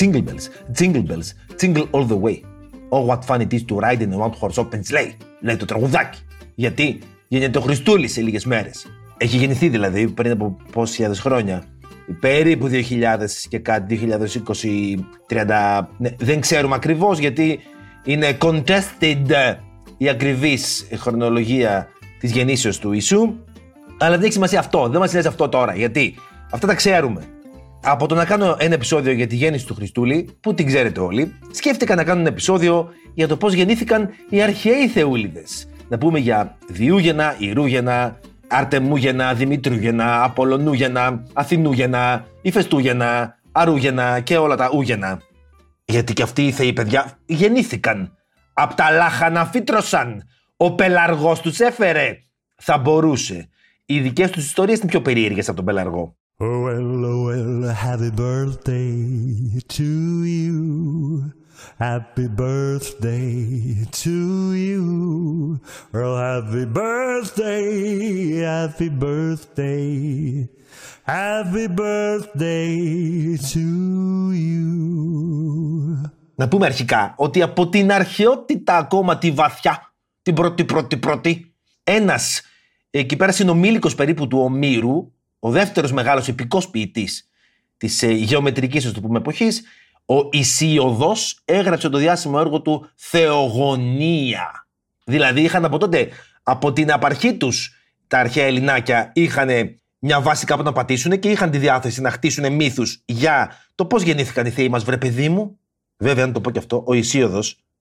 Jingle bells, jingle bells, jingle all the way. Oh, what fun it is to ride in a one horse open sleigh, λέει το τραγουδάκι. Γιατί; Γεννιέται ο Χριστούλη σε λίγες μέρες. Έχει γεννηθεί δηλαδή πριν από πόσε χιλιάδε χρόνια. Περίπου 2000 και κάτι, 2020, 30. Ναι, δεν ξέρουμε ακριβώς γιατί είναι contested η ακριβής χρονολογία της γεννήσεως του Ιησού. Αλλά δεν έχει σημασία αυτό. Δεν μας λες αυτό τώρα. Γιατί αυτά τα ξέρουμε από το να κάνω ένα επεισόδιο για τη γέννηση του Χριστούλη, που την ξέρετε όλοι, σκέφτηκα να κάνω ένα επεισόδιο για το πώς γεννήθηκαν οι αρχαίοι Θεούλιδες. Να πούμε για Διούγενα, Ιρούγενα, Αρτεμούγενα, Δημήτρούγενα, Απολωνούγενα, Αθηνούγενα, Ιφεστούγενα, Αρούγενα και όλα τα Ούγενα. Γιατί και αυτοί οι θεοί παιδιά γεννήθηκαν. Απ' τα λάχανα φύτρωσαν. Ο πελαργός τους έφερε. Θα μπορούσε. Οι δικές τους ιστορίες είναι πιο περίεργες από τον πελαργό. Oh well, oh well, happy birthday to you. Happy birthday to you. Well, happy birthday, happy birthday. Happy birthday to you. Να πούμε αρχικά ότι από την αρχαιότητα ακόμα τη βαθιά, την πρώτη πρώτη πρώτη, ένας εκεί πέρα συνομήλικος περίπου του Ομήρου, ο δεύτερος μεγάλος επικός ποιητής της ε, γεωμετρικής, ας το πούμε, εποχής, ο Ισίωδο, έγραψε το διάσημο έργο του Θεογονία. Δηλαδή είχαν από τότε, από την απαρχή τους, τα αρχαία Ελληνάκια είχαν μια βάση κάπου να πατήσουν και είχαν τη διάθεση να χτίσουν μύθους για το πώς γεννήθηκαν οι θεοί μας, βρε παιδί μου. Βέβαια, να το πω και αυτό, ο Ισίωδο,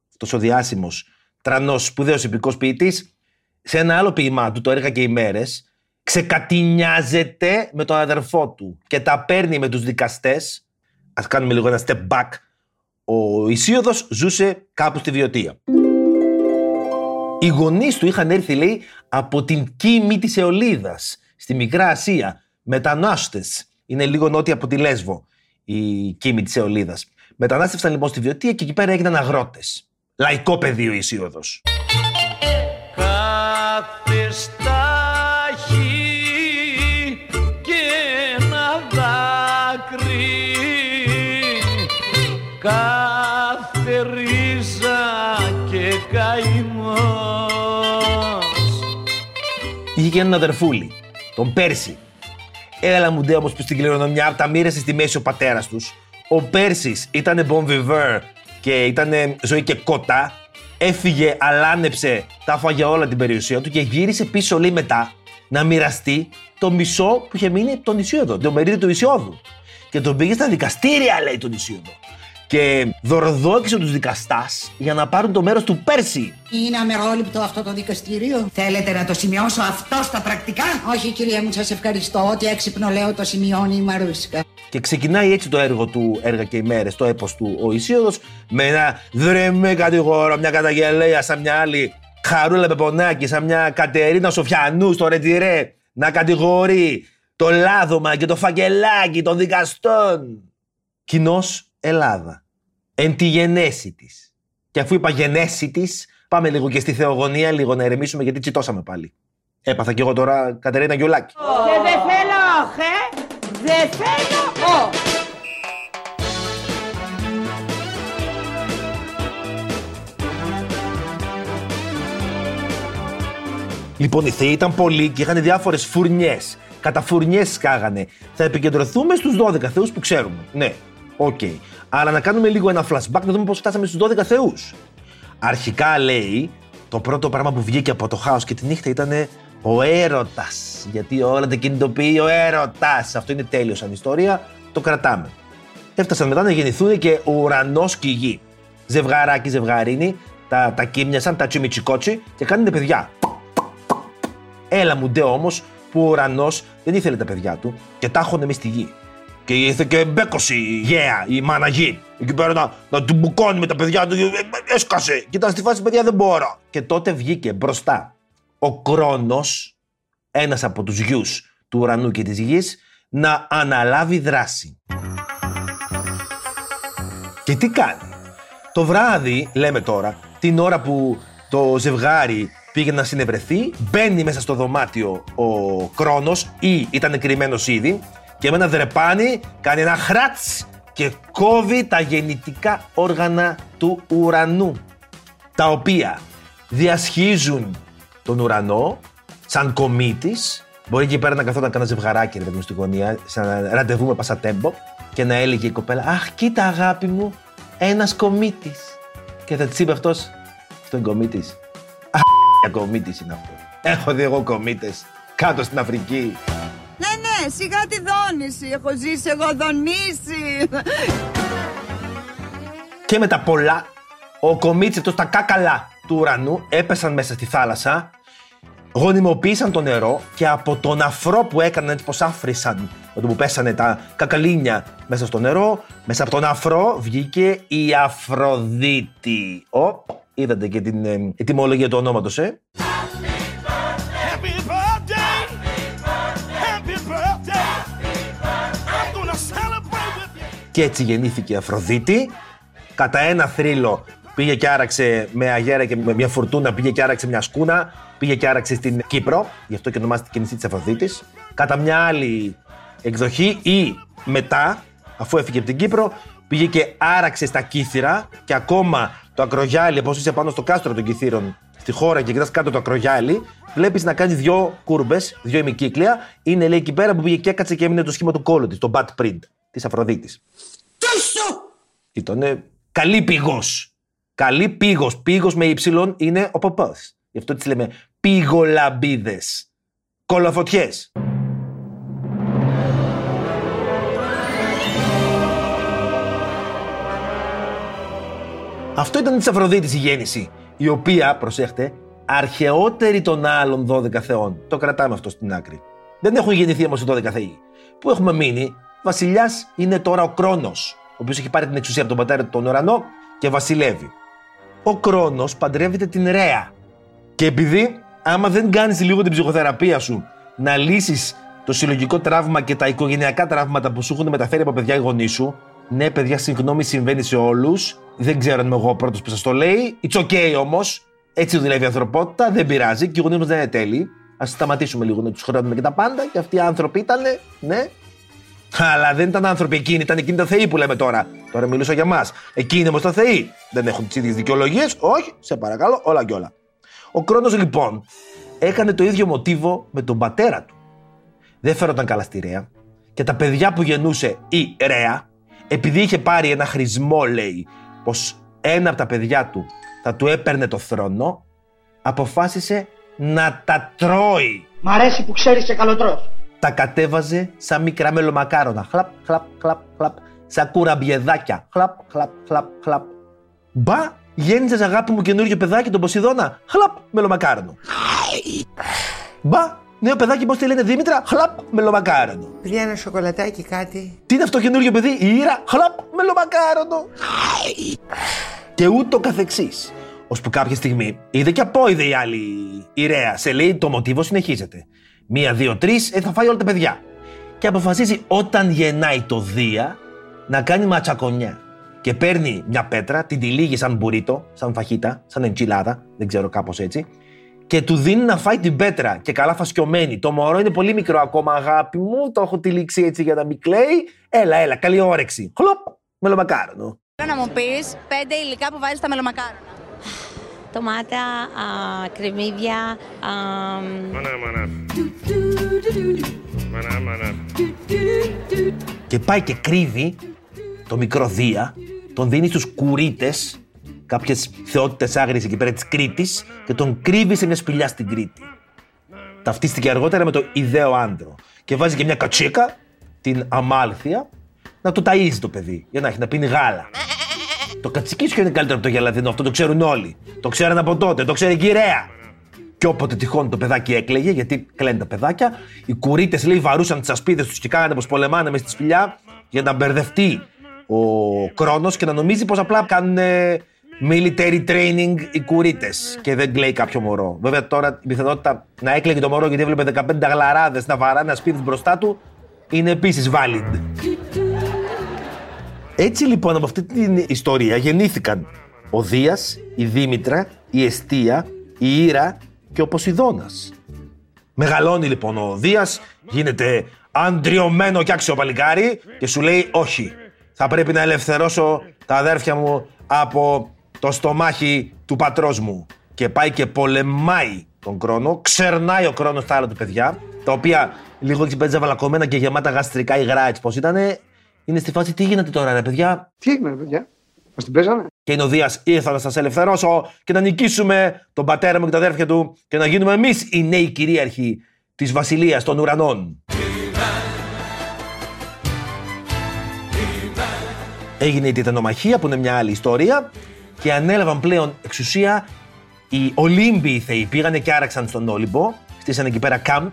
αυτός ο διάσημος, τρανός, σπουδαίος επικός ποιητής, σε ένα άλλο ποίημά του, το έργα και οι μέρες, ξεκατηνιάζεται με τον αδερφό του και τα παίρνει με τους δικαστές. Ας κάνουμε λίγο ένα step back. Ο Ισίωδος ζούσε κάπου στη Βιωτία. Οι γονείς του είχαν έρθει, λέει, από την Κίμη της Εολίδας, στη Μικρά Ασία, μετανάστες. Είναι λίγο νότια από τη Λέσβο, η Κίμη της Εολίδας. Μετανάστευσαν λοιπόν στη Βιωτία και εκεί πέρα έγιναν αγρότες. Λαϊκό πεδίο Ισίωδος. κάθε Είχε και έναν αδερφούλη, τον Πέρση. Έλα μου ντε όμως που στην κληρονομιά τα μοίρασες στη μέση ο πατέρας τους. Ο Πέρσης ήταν bon viveur και ήταν ζωή και κότα. Έφυγε, αλάνεψε, τα φάγε όλα την περιουσία του και γύρισε πίσω λέει μετά να μοιραστεί το μισό που είχε μείνει από τον Ισίωδο, το μερίδιο του Ισιώδου. Και τον πήγε στα δικαστήρια, λέει τον Ισίωδο και δορδόκησε τους δικαστάς για να πάρουν το μέρος του πέρσι. Είναι αμερόληπτο αυτό το δικαστήριο. Θέλετε να το σημειώσω αυτό στα πρακτικά; Όχι, κυρία μου, σας ευχαριστώ. Ό,τι έξυπνο λέω το σημειώνει η Μαρούσκα. Και ξεκινάει έτσι το έργο του Έργα και ημέρε, το έπος του ο Ισίωδος, με ένα δρεμή κατηγορό, μια καταγγελέα σαν μια άλλη χαρούλα πεπονάκι, σαν μια Κατερίνα Σοφιανού στο Ρετιρέ, να κατηγορεί το λάδωμα και το φακελάκι των δικαστών. Κοινώ Ελλάδα. Εν τη γενέση της. Και αφού είπα γενέση της, πάμε λίγο και στη θεογονία, λίγο να ερεμήσουμε γιατί τσιτώσαμε πάλι. Έπαθα κι εγώ τώρα Κατερίνα Γιολάκη. Και δεν θέλω όχε, δεν θέλω ό. Λοιπόν, οι θεοί ήταν πολλοί και είχαν διάφορες φουρνιές. Κατά φουρνιές σκάγανε. Θα επικεντρωθούμε στους 12 θεούς που ξέρουμε. Ναι, OK. Okay. Αλλά να κάνουμε λίγο ένα flashback να δούμε πώς φτάσαμε στους 12 θεούς. Αρχικά λέει, το πρώτο πράγμα που βγήκε από το χάος και τη νύχτα ήταν ο έρωτας. Γιατί όλα τα κινητοποιεί ο έρωτας. Αυτό είναι τέλειος σαν ιστορία. Το κρατάμε. Έφτασαν μετά να γεννηθούν και ουρανός και η γη. Ζευγαράκι, ζευγαρίνι, τα, τα κίμιασαν, τα τσιμιτσικότσι και κάνουν παιδιά. Έλα μου ντε όμως που ο ουρανός δεν ήθελε τα παιδιά του και τα έχωνε εμεί στη γη. Και ήρθε και μπέκωσε η γέα, η μάνα γη. Εκεί πέρα να, να του μπουκώνει με τα παιδιά του. και, ε, Έσκασε. Και ήταν στη φάση, παιδιά, δεν μπορώ. Και τότε βγήκε μπροστά ο Κρόνος, ένας από τους γιους του ουρανού και της γης, να αναλάβει δράση. Και τι κάνει; Το βράδυ, λέμε τώρα, την ώρα που το ζευγάρι πήγε να συνευρεθεί, μπαίνει μέσα στο δωμάτιο ο Κρόνος ή ήταν κρυμμένος ήδη και με ένα δρεπάνι κάνει ένα χράτς και κόβει τα γεννητικά όργανα του ουρανού τα οποία διασχίζουν τον ουρανό σαν κομίτης Μπορεί εκεί πέρα να καθόταν κανένα ζευγαράκι ρε παιδί μου στη γωνία, σαν ραντεβού με πασατέμπο και να έλεγε η κοπέλα Αχ, κοίτα αγάπη μου, ένας κομίτης. Και θα της είπε αυτός, Αυτό είναι κομίτη. Αχ, κομίτης είναι αυτό. Έχω δει εγώ κομίτες κάτω στην Αφρική. Ναι, ναι, σιγά τη δόνηση. Έχω ζήσει εγώ δονήσει. Και με τα πολλά, ο κομίτσι αυτό τα κάκαλα του ουρανού έπεσαν μέσα στη θάλασσα, γονιμοποίησαν το νερό και από τον αφρό που έκαναν έτσι πως άφρισαν όταν που πέσανε τα κακαλίνια μέσα στο νερό, μέσα από τον αφρό βγήκε η Αφροδίτη. Ω, είδατε και την ε, ετοιμολογία του ονόματος, ε. Και έτσι γεννήθηκε η Αφροδίτη. Κατά ένα θρύλο πήγε και άραξε με αγέρα και με μια φουρτούνα, πήγε και άραξε μια σκούνα, πήγε και άραξε στην Κύπρο, γι' αυτό και ονομάστηκε η νησί της Αφροδίτης. Κατά μια άλλη εκδοχή ή μετά, αφού έφυγε από την Κύπρο, πήγε και άραξε στα Κύθυρα και ακόμα το ακρογιάλι, όπως είσαι πάνω στο κάστρο των Κυθύρων στη χώρα και κοιτάς κάτω το ακρογιάλι, βλέπεις να κάνει δυο κούρμπες, δυο ημικύκλια. Είναι λέει εκεί πέρα που πήγε και έκατσε και έμεινε το σχήμα του κόλου της, το bad print της Αφροδίτης. Ήταν καλή πηγό. Καλή πηγό. Πηγό με ύψιλον είναι ο παπάς. Γι' αυτό τις λέμε πηγολαμπίδε. Κολοφωτιέ. Αυτό ήταν της Αφροδίτης η γέννηση, η οποία, προσέχτε, αρχαιότερη των άλλων 12 θεών. Το κρατάμε αυτό στην άκρη. Δεν έχουν γεννηθεί όμως οι 12 θεοί. Που έχουμε μείνει, βασιλιάς είναι τώρα ο Κρόνος, ο οποίος έχει πάρει την εξουσία από τον πατέρα του τον ουρανό και βασιλεύει. Ο Κρόνος παντρεύεται την Ρέα. Και επειδή άμα δεν κάνεις λίγο την ψυχοθεραπεία σου να λύσεις το συλλογικό τραύμα και τα οικογενειακά τραύματα που σου έχουν μεταφέρει από παιδιά οι γονείς σου, ναι, παιδιά, συγγνώμη, συμβαίνει σε όλους. Δεν ξέρω αν είμαι εγώ ο πρώτος που σας το λέει. It's okay όμως. Έτσι δουλεύει η ανθρωπότητα, δεν πειράζει και οι γονείς μας δεν είναι τέλειοι. Α σταματήσουμε λίγο να τους χρεώνουμε και τα πάντα. Και αυτοί οι άνθρωποι ήταν, ναι. Αλλά δεν ήταν άνθρωποι εκείνοι, ήταν εκείνοι τα θεοί που λέμε τώρα. Τώρα μιλούσα για μας. Εκείνοι όμως τα θεοί. Δεν έχουν τις ίδιες δικαιολογίες. Όχι, σε παρακαλώ, όλα και όλα. Ο Κρόνος λοιπόν έκανε το ίδιο μοτίβο με τον πατέρα του. Δεν φέρονταν καλά στη Ρέα και τα παιδιά που γεννούσε η Ρέα, επειδή είχε πάρει ένα χρησμό, λέει, πως ένα από τα παιδιά του θα του έπαιρνε το θρόνο, αποφάσισε να τα τρώει. Μ' αρέσει που ξέρεις και καλοτρός. Τα κατέβαζε σαν μικρά μελομακάρονα. Χλαπ, χλαπ, χλαπ, χλαπ. Σαν κουραμπιεδάκια. Χλαπ, χλαπ, χλαπ, χλαπ. Μπα, γέννησες αγάπη μου καινούργιο παιδάκι τον Ποσειδώνα. Χλαπ, μελομακάρονο. Μπα, νέο παιδάκι πώς τη λένε Δήμητρα. Χλαπ, μελομακάρονο. Παιδιά, ένα σοκολατάκι, κάτι. Τι είναι αυτό καινούργιο παιδί, η Ήρα. Χλαπ, μελομακάρονο. Και ούτω καθεξής. Ώσπου κάποια στιγμή είδε και απόειδε η άλλη η Ρέα. Σε λέει το μοτίβο συνεχίζεται. Μία, δύο, τρεις, ε, θα φάει όλα τα παιδιά. Και αποφασίζει όταν γεννάει το Δία να κάνει ματσακονιά. Και παίρνει μια πέτρα, την τυλίγει σαν μπουρίτο, σαν φαχίτα, σαν εντσιλάδα, δεν ξέρω κάπως έτσι, και του δίνει να φάει την πέτρα και καλά φασκιωμένη. Το μωρό είναι πολύ μικρό ακόμα, αγάπη μου, το έχω τυλίξει έτσι για να μην κλαίει. Έλα, έλα, καλή όρεξη. Χλοπ, μελομακάρονο. Θέλω να μου πεις πέντε υλικά που βάζεις στα μελομακάρονα. Ντομάτα, α, κρεμμύδια, α, Μανά, μανά. Μανά, μανά. και πάει και κρύβει το μικρό Δία, τον δίνει στους κουρίτες, κάποιες θεότητες άγριες εκεί πέρα της Κρήτης και τον κρύβει σε μια σπηλιά στην Κρήτη. Ταυτίστηκε αργότερα με το ιδέο άντρο και βάζει και μια κατσίκα, την αμάλθεια, να το ταΐζει το παιδί, για να έχει να πίνει γάλα. Το κατσικίσιο είναι καλύτερο από το γελαδινό, αυτό το ξέρουν όλοι. Το ξέραν από τότε, το ξέρει και η Ρέα. Και όποτε τυχόν το παιδάκι έκλαιγε, γιατί κλαίνουν τα παιδάκια, οι κουρίτες λέει βαρούσαν τις ασπίδες τους και κάνανε πως πολεμάνε μες στη σπηλιά για να μπερδευτεί ο Κρόνος και να νομίζει πως απλά κάνουν ε, military training οι κουρίτες και δεν κλαίει κάποιο μωρό. Βέβαια τώρα η πιθανότητα να έκλαιγε το μωρό γιατί έβλεπε 15 γλαράδες να βαράνε ασπίδες μπροστά του είναι επίσης valid. Έτσι λοιπόν από αυτή την ιστορία γεννήθηκαν ο Δίας, η Δήμητρα, η Εστία, η Ήρα και ο Ποσειδώνας. Μεγαλώνει λοιπόν ο Δίας, γίνεται αντριωμένο και άξιο παλικάρι και σου λέει όχι, θα πρέπει να ελευθερώσω τα αδέρφια μου από το στομάχι του πατρός μου. Και πάει και πολεμάει τον Κρόνο, ξερνάει ο Κρόνος τα άλλα του παιδιά, τα οποία λίγο έτσι πέτζα βαλακωμένα και γεμάτα γαστρικά υγρά έτσι πως ήτανε, είναι στη φάση τι γίνεται τώρα ρε παιδιά; Τι έγινε, ρε παιδιά; Μας την παίζανε; Και είναι ο Δίας ήρθα να σας ελευθερώσω και να νικήσουμε τον πατέρα μου και τα αδέρφια του και να γίνουμε εμείς οι νέοι κυρίαρχοι της βασιλείας των ουρανών. Έγινε η Τιτανομαχία που είναι μια άλλη ιστορία και ανέλαβαν πλέον εξουσία οι Ολύμπιοι Θεοί. Πήγανε και άραξαν στον Όλυμπο, στήσανε εκεί πέρα camp,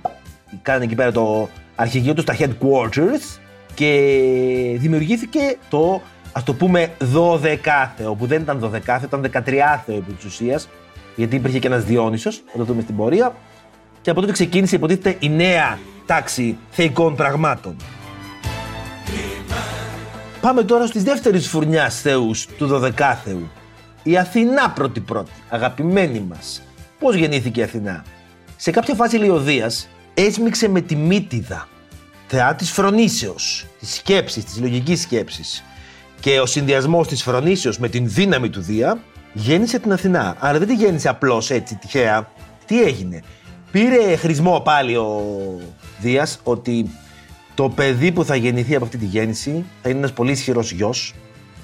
κάνανε εκεί πέρα το αρχηγείο τους, τα headquarters και δημιουργήθηκε το ας το πούμε 12 που δεν ήταν 12 ήταν 13 επί της ουσίας, γιατί υπήρχε και ένας Διόνυσος, θα το δούμε στην πορεία και από τότε ξεκίνησε υποτίθεται η νέα τάξη θεϊκών πραγμάτων. Πάμε τώρα στις δεύτερης φουρνιάς θεούς του 12 Θεού. Η Αθηνά πρώτη πρώτη, αγαπημένη μας. Πώς γεννήθηκε η Αθηνά; Σε κάποια φάση λέει ο Δίας έσμιξε με τη Μύτιδα, θεά της φρονήσεως, της σκέψης, της λογικής σκέψης. Και ο συνδυασμός της φρονήσεως με την δύναμη του Δία γέννησε την Αθηνά. Αλλά δεν τη γέννησε απλώς έτσι τυχαία. Τι έγινε; Πήρε χρησμό πάλι ο Δίας ότι το παιδί που θα γεννηθεί από αυτή τη γέννηση θα είναι ένας πολύ ισχυρός γιος.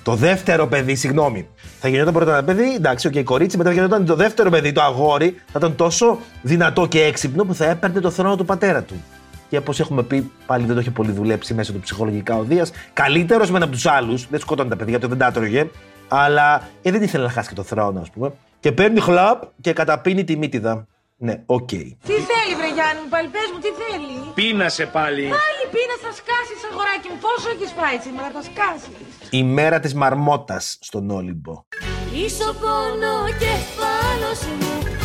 Το δεύτερο παιδί, συγγνώμη. Θα γινόταν πρώτα ένα παιδί, εντάξει, OK, okay, κορίτσι, μετά θα γινόταν το δεύτερο παιδί, το αγόρι, θα ήταν τόσο δυνατό και έξυπνο που θα έπαιρνε το θρόνο του πατέρα του. Και όπως έχουμε πει, πάλι δεν το έχει πολύ δουλέψει μέσα του ψυχολογικά ο Δίας. Καλύτερος μεν από τους άλλους, δεν σκότωνε τα παιδιά του, δεν τα έτρωγε, αλλά ε, δεν ήθελε να χάσει και το θρόνο, ας πούμε. Και παίρνει χλαπ και καταπίνει τη Μήτιδα. Ναι, OK. Okay. Τι θέλει, βρε Γιάννη μου, πάλι πες μου, τι θέλει; Πείνασε πάλι. Πάλι πείνα, θα σκάσεις, αγοράκι μου. Πόσο έχεις πάει σήμερα, θα σκάσεις; Η μέρα της μαρμότας στον Όλυμπο. Είσαι ο πόνο κεφάλος μου,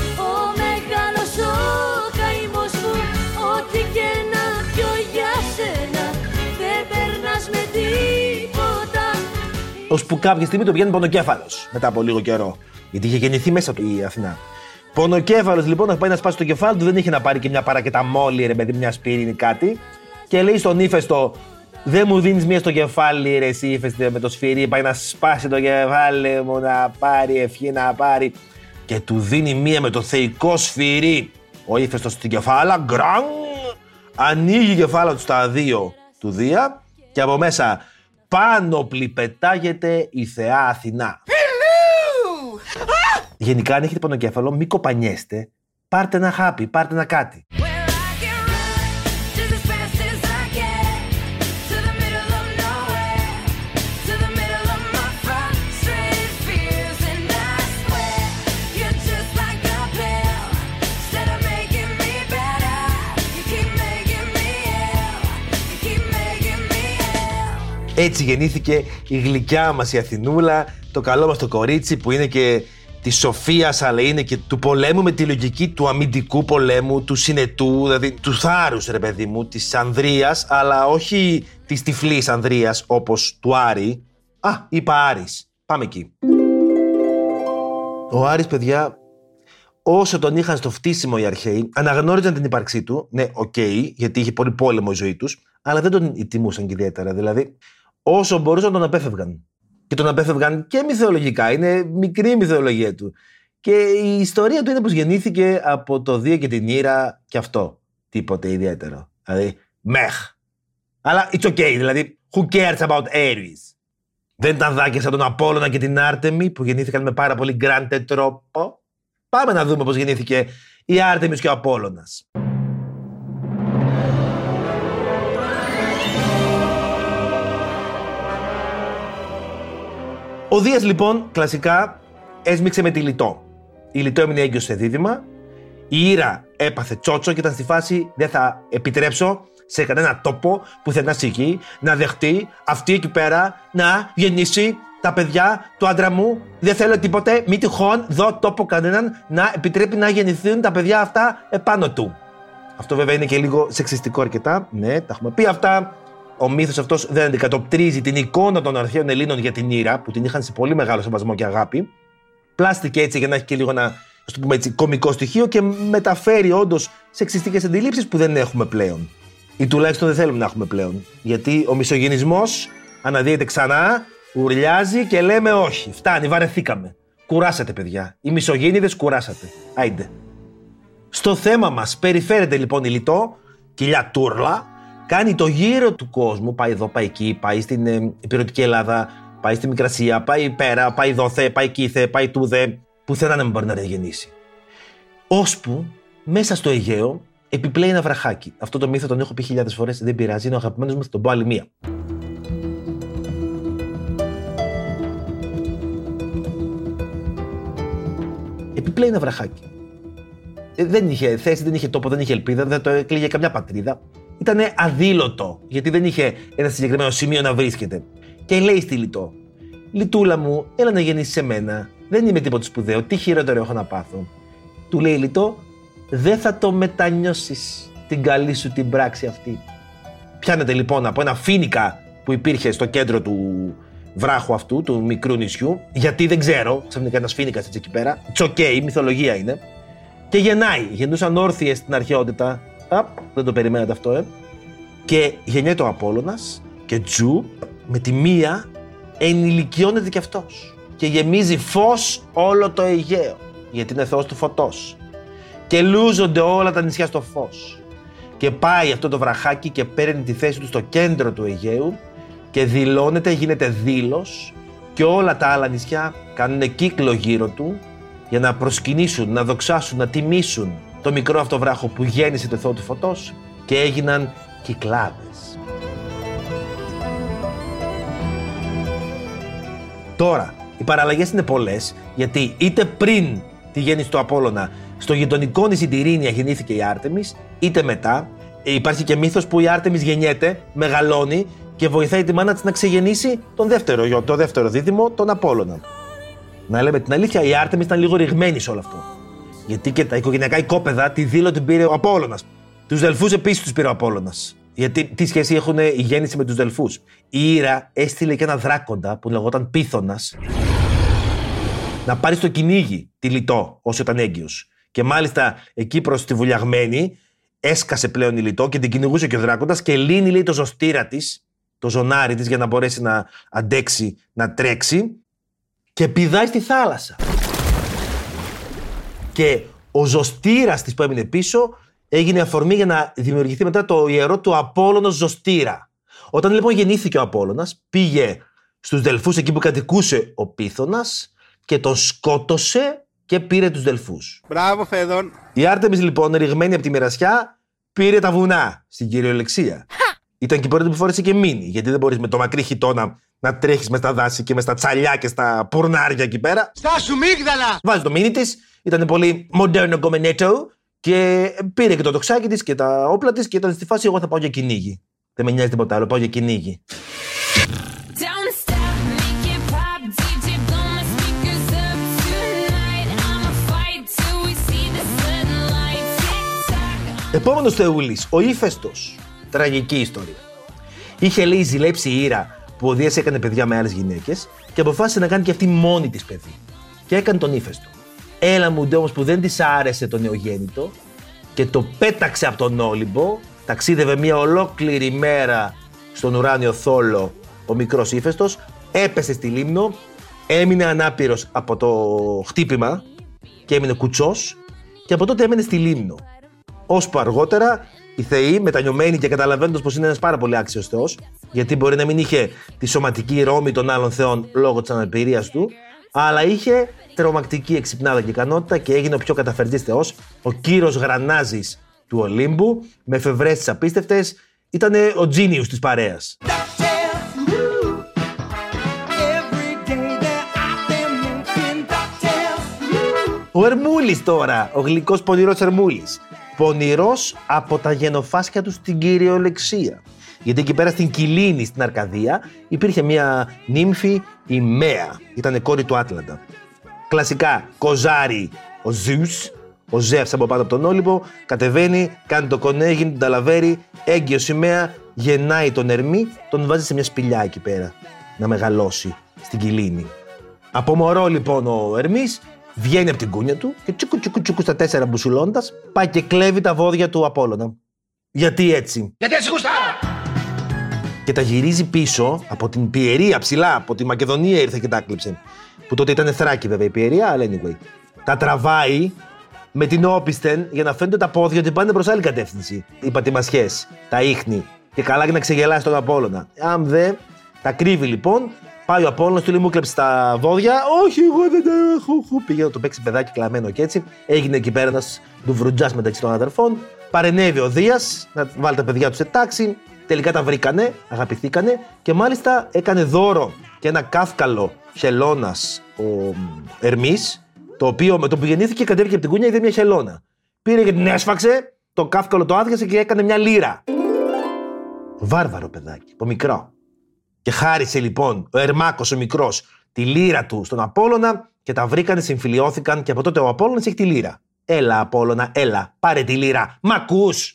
Ώσπου κάποια στιγμή το βγαίνει πονοκέφαλος μετά από λίγο καιρό. Γιατί είχε γεννηθεί μέσα του η Αθηνά. Πονοκέφαλος λοιπόν να πάει να σπάσει το κεφάλι του, δεν είχε να πάρει και μια παρακεταμόλη, ρε παιδί, μια σπίρινη κάτι. Και λέει στον ύφεστο, δεν μου δίνεις μία στο κεφάλι, ρε εσύ ύφεστε με το σφυρί. Πάει να σπάσει το κεφάλι μου, να πάρει ευχή, να πάρει. Και του δίνει μία με το θεϊκό σφυρί. Ο ύφεστος στην κεφάλα, γκραν, ανοίγει η κεφάλα του στα δύο του Δία και από μέσα πάνω πληπετάγεται η θεά Αθηνά. Γενικά, αν έχετε πονοκέφαλο, μην κοπανιέστε. Πάρτε ένα χάπι, πάρτε ένα κάτι. Έτσι γεννήθηκε η γλυκιά μας η Αθηνούλα, το καλό μας το κορίτσι που είναι και της σοφίας, αλλά είναι και του πολέμου με τη λογική του αμυντικού πολέμου, του συνετού, δηλαδή του θάρρους, ρε παιδί μου, της ανδρείας, αλλά όχι της τυφλής ανδρείας όπως του Άρη. Α, είπα Άρης. Πάμε εκεί. Ο Άρης, παιδιά, όσο τον είχαν στο φτύσιμο οι αρχαίοι, αναγνώριζαν την ύπαρξή του. Ναι, OK, okay, γιατί είχε πολύ πόλεμο η ζωή τους, αλλά δεν τον τιμούσαν και ιδιαίτερα. Δηλαδή, όσο μπορούσαν τον απέφευγαν και τον απέφευγαν και μυθολογικά. Είναι μικρή η μυθολογία του. Και η ιστορία του είναι πως γεννήθηκε από το Δία και την Ήρα και αυτό. Τίποτε ιδιαίτερο. Δηλαδή, μεχ. Αλλά it's okay, δηλαδή, who cares about Aries. Δεν ήταν δάκια σαν τον Απόλλωνα και την Άρτεμι που γεννήθηκαν με πάρα πολύ γκράντε τρόπο. Πάμε να δούμε πώς γεννήθηκε η Άρτεμις και ο Απόλλωνας. Ο Δίας λοιπόν κλασικά έσμιξε με τη Λιτό. Η Λιτό έμεινε έγκυος σε δίδυμα. Η Ήρα έπαθε τσότσο και ήταν στη φάση δεν θα επιτρέψω σε κανένα τόπο που θέλει να σηκεί, να δεχτεί αυτή εκεί πέρα να γεννήσει τα παιδιά του άντρα μου. Δεν θέλω τίποτε, μη τυχόν δω τόπο κανέναν να επιτρέπει να γεννηθούν τα παιδιά αυτά επάνω του. Αυτό βέβαια είναι και λίγο σεξιστικό αρκετά. Ναι, τα έχουμε πει αυτά. Ο μύθος αυτός δεν αντικατοπτρίζει την εικόνα των αρχαίων Ελλήνων για την Ήρα, που την είχαν σε πολύ μεγάλο σεβασμό και αγάπη. Πλάστηκε έτσι για να έχει και λίγο ένα ας το πούμε έτσι, κομικό στοιχείο και μεταφέρει όντως σεξιστικές αντιλήψεις που δεν έχουμε πλέον. Ή τουλάχιστον δεν θέλουμε να έχουμε πλέον. Γιατί ο μισογενισμός αναδύεται ξανά, ουρλιάζει και λέμε όχι. Φτάνει, βαρεθήκαμε. Κουράσατε, παιδιά. Οι μισογέννηδε κουράσατε. Άιντε. Στο θέμα μας περιφέρεται λοιπόν η Λιτό, κοιλιά τούρλα, κάνει το γύρο του κόσμου. Πάει εδώ, πάει εκεί, πάει στην ε, υπηρετική Ελλάδα, πάει στη Μικρασία, πάει πέρα, πάει δόθε, πάει κήθε, πάει τούδε. Πουθενά να μην μπορεί να γεννήσει. Ώσπου μέσα στο Αιγαίο επιπλέει ένα βραχάκι. Αυτό το μύθο τον έχω πει χιλιάδες φορές, δεν πειράζει, είναι ο αγαπημένος μου, θα τον πω άλλη μία. Επιπλέει ένα βραχάκι. Ε, δεν είχε θέση, δεν είχε τόπο, δεν είχε ελπίδα, δεν το έκλειγε καμιά πατρίδα. Ήταν αδήλωτο, γιατί δεν είχε ένα συγκεκριμένο σημείο να βρίσκεται. Και λέει στη Λιτό, Λιτούλα μου, έλα να γεννήσεις σε μένα. Δεν είμαι τίποτα σπουδαίο. Τι χειρότερο έχω να πάθω. Του λέει η Λιτό, δεν θα το μετανιώσεις την καλή σου την πράξη αυτή. Πιάνεται λοιπόν από ένα φίνικα που υπήρχε στο κέντρο του βράχου αυτού, του μικρού νησιού, γιατί δεν ξέρω, ξαφνικά ένας φίνικας έτσι εκεί πέρα. Τσοκέι, μυθολογία είναι. Και γεννάει. Γεννούσαν όρθιες στην αρχαιότητα. Α, δεν το περιμένατε αυτό, ε. Και γεννιέται ο Απόλλωνας και τζου με τη μία ενηλικιώνεται κι αυτός και γεμίζει φως όλο το Αιγαίο γιατί είναι θεός του φωτός. Και λούζονται όλα τα νησιά στο φως. Και πάει αυτό το βραχάκι και παίρνει τη θέση του στο κέντρο του Αιγαίου και δηλώνεται, γίνεται δήλος και όλα τα άλλα νησιά κάνουν κύκλο γύρω του για να προσκυνήσουν, να δοξάσουν, να τιμήσουν το μικρό αυτό βράχο που γέννησε το Θεό του Φωτός και έγιναν κυκλάδες. Τώρα, οι παραλλαγές είναι πολλές, γιατί είτε πριν τη γέννηση του Απόλλωνα στο γειτονικό νησί Τυρίνια γεννήθηκε η Άρτεμις, είτε μετά. Ε, Υπάρχει και μύθος που η Άρτεμις γεννιέται, μεγαλώνει και βοηθάει τη μάνα της να ξεγεννήσει τον δεύτερο γιο, το δεύτερο δίδυμο, τον Απόλλωνα. Να λέμε την αλήθεια, η Άρτεμις ήταν λίγο ρηγμένη σε όλο αυτό. Γιατί και τα οικογενειακά οικόπεδα τη δήλω την πήρε ο Απόλλωνας. Τους Δελφούς επίσης τους πήρε ο Απόλλωνας. Γιατί τι σχέση έχουν η γέννηση με τους Δελφούς; Η Ήρα έστειλε και ένα δράκοντα που λεγόταν Πίθωνας να πάρει στο κυνήγι τη Λιτό όσο ήταν έγκυος. Και μάλιστα εκεί προς τη βουλιαγμένη έσκασε πλέον η Λιτό και την κυνηγούσε και ο δράκοντας και λύνει λέει το ζωστήρα της, το ζωνάρι της για να μπορέσει να αντέξει, να τρέξει και πηδάει στη θάλασσα. Και ο ζωστήρας της που έμεινε πίσω έγινε αφορμή για να δημιουργηθεί μετά το ιερό του Απόλλωνος Ζωστήρα. Όταν λοιπόν γεννήθηκε ο Απόλλωνας, πήγε στους Δελφούς εκεί που κατοικούσε ο Πίθωνας και τον σκότωσε και πήρε τους Δελφούς. Μπράβο, Φέδων. Η Άρτεμις λοιπόν, ρηγμένη από τη μοιρασιά, πήρε τα βουνά στην κυριολεξία. Ήταν και η πρώτη που φόρεσε και μήνυ, γιατί δεν μπορείς με το μακρύ χιτόνα να τρέχεις μες στα δάση και μες στα τσαλιά και στα πουρνάρια εκεί πέρα. Στάσου μίγδαλα! Βάζει το μήνυ της, ήταν πολύ μοντέρνο κομμενέτο και πήρε και το τοξάκι της και τα όπλα της και ήταν στη φάση: Εγώ θα πάω για κυνήγι. Δεν με νοιάζει τίποτα άλλο, πάω για κυνήγι. Επόμενος Θεούλης, ο ύφεστος. Τραγική ιστορία. Είχε λέει ζηλέψει η Ήρα που ο Δίας έκανε παιδιά με άλλες γυναίκες και αποφάσισε να κάνει και αυτή μόνη της παιδί. Και έκανε τον ύφεστο. Έλα μου όμω που δεν της άρεσε το νεογέννητο και το πέταξε από τον Όλυμπο. Ταξίδευε μια ολόκληρη μέρα στον ουράνιο θόλο ο μικρός ύφεστος. Έπεσε στη λίμνο, έμεινε ανάπηρος από το χτύπημα και έμεινε κουτσός και από τότε έμενε στη λίμνο. Ώσπου αργότερα οι θεοί, μετανιωμένοι και καταλαβαίνοντας πως είναι ένας πάρα πολύ άξιος Θεός, γιατί μπορεί να μην είχε τη σωματική ρόμη των άλλων θεών λόγω της αναπηρίας του, αλλά είχε τρομακτική εξυπνάδα και ικανότητα και έγινε ο πιο καταφερτής θεός, ο κύρος γρανάζης του Ολύμπου, με εφευρές τις απίστευτες, ήταν ο τζίνιους της παρέας. Ο Ερμούλης τώρα, ο γλυκός πονηρός Ερμούλης. Πονηρός από τα γενοφάσκια του στην κυριολεξία. Γιατί εκεί πέρα στην Κιλίνη, στην Αρκαδία, υπήρχε μια νύμφη, η Μέα. Ήταν κόρη του Άτλαντα. Κλασικά, κοζάρι ο Ζιούς, ο Ζεύς από πάνω από τον Όλυμπο, κατεβαίνει, κάνει το κονέγιν, τον ταλαβέρι, έγκυος σημαία, γεννάει τον Ερμή, τον βάζει σε μια σπηλιά εκεί πέρα, να μεγαλώσει στην Κιλίνη. Από μωρό λοιπόν ο Ερμής βγαίνει από την κούνια του και τσουκου τσουκου τσουκου στα τέσσερα μπουσουλώντας πάει και κλέβει τα βόδια του Απόλλωνα. Γιατί έτσι; Γιατί έτσι γουστάρα. Και τα γυρίζει πίσω από την Πιερία ψηλά, από τη Μακεδονία ήρθε και τα κλείψε. Που τότε ήταν Θράκη βέβαια η Πιερία, αλλά anyway. Τα τραβάει με την όπισθεν για να φαίνονται τα πόδια ότι πάνε προς άλλη κατεύθυνση. Οι πατημασιέ, τα ίχνη. Και καλά για να ξεγελάσει τον Απόλλωνα. Αν δε, τα κρύβει λοιπόν, πάει ο Απόλλωνας, του λέει μου κλέψεις τα βόδια. Όχι, εγώ δεν τα έχω. έχω». Πήγε να το παίξει παιδάκι κλαμμένο και έτσι. Έγινε εκεί πέρας ένα ντουβρουτζά μεταξύ των αδερφών. Παρενέβη ο Δίας να βάλει τα παιδιά του σε τάξη. Τελικά τα βρήκανε, αγαπηθήκανε και μάλιστα έκανε δώρο και ένα κάφκαλο χελώνας ο Ερμής, το οποίο με το που γεννήθηκε κατέβηκε από την κούνια είδε μια χελώνα. Πήρε και την έσφαξε, το κάφκαλο το άδειασε και έκανε μια λίρα. Βάρβαρο παιδάκι, το μικρό. Και χάρισε λοιπόν ο Ερμάκος ο μικρός τη λύρα του στον Απόλλωνα και τα βρήκανε, συμφιλιώθηκαν και από τότε ο Απόλλωνας έχει τη λύρα. Έλα, Απόλλωνα, έλα, πάρε τη λύρα. Μ' ακούς;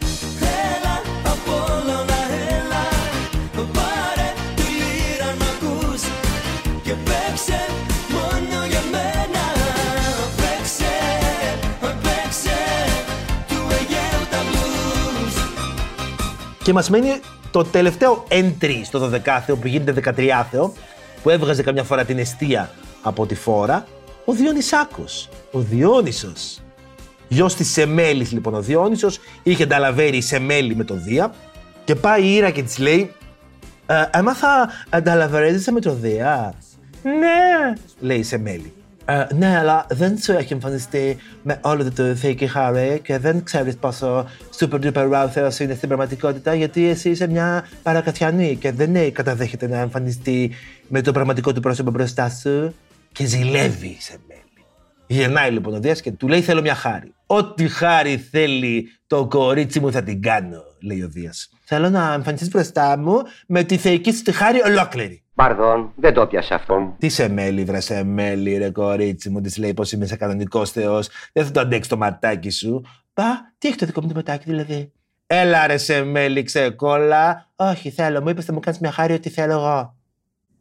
Και μας μένει το τελευταίο entry στο 12 που γίνεται 13 που έβγαζε καμιά φορά την αιστεία από τη φόρα, ο Διονυσάκος, ο Διόνυσος. Γιος της Σεμέλης λοιπόν ο Διόνυσος, είχε νταλαβέρει η Σεμέλη με τον Δία και πάει η Ήρα και της λέει «Ε, «Έμαθα νταλαβερέζησα με τον Δία». «Ναι», λέει η Σεμέλη. «Ε, ναι, αλλά δεν σου έχει εμφανιστεί με όλο το θεϊκή χάρη και δεν ξέρεις πόσο super duper wow θεός είναι στην πραγματικότητα γιατί εσύ είσαι μια παρακαθιανή και δεν ναι, καταδέχεται να εμφανιστεί με το πραγματικό του πρόσωπο μπροστά σου και ζηλεύει η Σεμέλη. Γεννάει λοιπόν ο Δίας και του λέει θέλω μια χάρη. Ό,τι χάρη θέλει το κορίτσι μου θα την κάνω, λέει ο Δίας. Θέλω να εμφανιστείς μπροστά μου με τη θεϊκή σου τη χάρη ολόκληρη. Παρδόν, δεν το πιάσε αυτό. Τι σε μέλη, βρε σε μέλη, ρε κορίτσι μου, της λέει πως είμαι σε κανονικός Θεός. Δεν θα το αντέξει το ματάκι σου. Πα, τι έχει το δικό μου το ματάκι, δηλαδή; Έλα, ρε σε μέλη, ξεκόλα. Όχι, θέλω, μου είπες θα μου κάνεις μια χάρη ό,τι θέλω εγώ.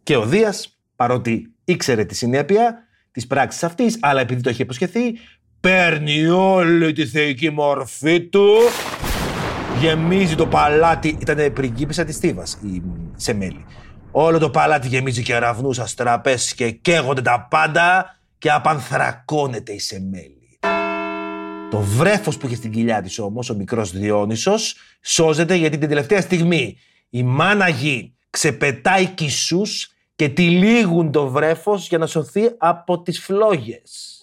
Και ο Δίας, παρότι ήξερε τη συνέπεια της πράξης αυτής, αλλά επειδή το είχε υποσχεθεί, παίρνει όλη τη θεϊκή μορφή του. Γεμίζει το παλάτι. Ήταν πριγκίπισσα της Στίβας η Σεμέλη. Όλο το παλάτι γεμίζει και αραυνούς αστραπές και καίγονται τα πάντα και απανθρακώνεται η Σεμέλη. Το βρέφος που είχε στην κοιλιά της όμως, ο μικρός Διόνυσος, σώζεται γιατί την τελευταία στιγμή η μάνα γη ξεπετάει κισούς και τυλίγουν το βρέφος για να σωθεί από τις φλόγες.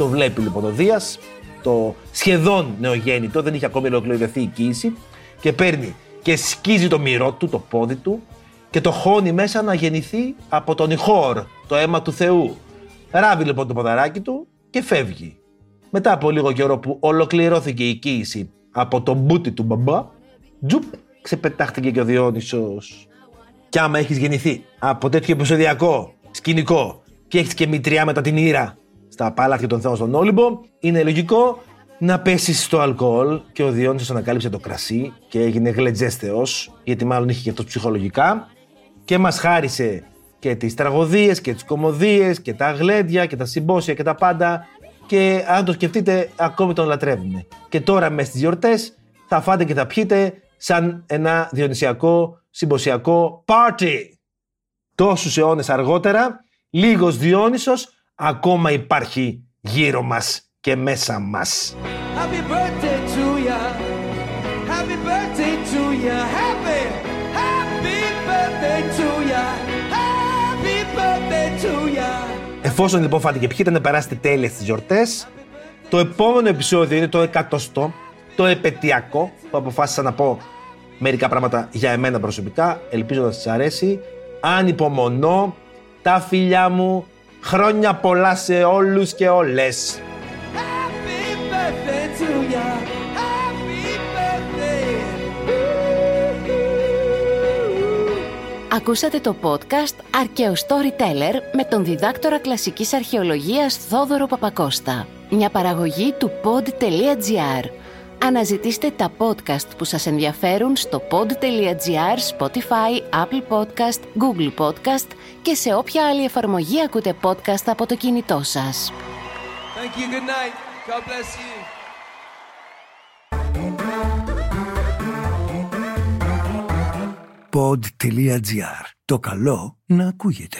Το βλέπει λοιπόν ο Δίας, το σχεδόν νεογέννητο, δεν είχε ακόμη ολοκληρωθεί η κοίηση και παίρνει και σκίζει το μυρό του, το πόδι του και το χώνει μέσα να γεννηθεί από τον Ιχόρ, το αίμα του Θεού. Ράβει λοιπόν το ποδαράκι του και φεύγει. Μετά από λίγο καιρό που ολοκληρώθηκε η κοίηση από τον μπούτι του μπαμπά, τζουπ, ξεπετάχτηκε και ο Διόνυσος. Κι άμα έχεις γεννηθεί από τέτοιο επεισοδιακό σκηνικό και έχεις και μητριά μετά την ήρα στα πάλαθια των θεών στον Όλυμπο, είναι λογικό να πέσει στο αλκοόλ και ο Διόνυσος ανακάλυψε το κρασί και έγινε γλετζές θεός, γιατί μάλλον είχε και αυτός ψυχολογικά και μας χάρισε και τις τραγωδίες και τις κομμωδίες και τα γλέντια και τα συμπόσια και τα πάντα και αν το σκεφτείτε ακόμη τον λατρεύουμε. Και τώρα μέσα στις γιορτές θα φάτε και θα πιείτε σαν ένα διονυσιακό συμποσιακό party. Τόσους αιώνες αργότερα, λίγος Διόνυσος ακόμα υπάρχει γύρω μας και μέσα μας. Happy birthday to ya. Happy birthday to ya. Happy, happy birthday to ya. Happy birthday to ya. Εφόσον λοιπόν φάτε και πιείτε να περάσετε τέλεια στις γιορτές, Το επόμενο επεισόδιο είναι το εκατοστό, το επαιτειακό, που αποφάσισα να πω μερικά πράγματα για εμένα προσωπικά, ελπίζοντας σας αρέσει. Αν υπομονώ, τα φιλιά μου, χρόνια πολλά σε όλους και όλες. Happy birthday to ya. Happy birthday. Ακούσατε το podcast «Αρκαίο Storyteller» με τον διδάκτορα κλασικής αρχαιολογίας Θόδωρο Παπακώστα. Μια παραγωγή του pod.gr. Αναζητήστε τα podcast που σας ενδιαφέρουν στο pod.gr, Spotify, Apple Podcast, Google Podcast και σε όποια άλλη εφαρμογή ακούτε podcast από το κινητό σας. Thank you. Good night. God bless you. pod.gr. Το καλό να ακούγεται.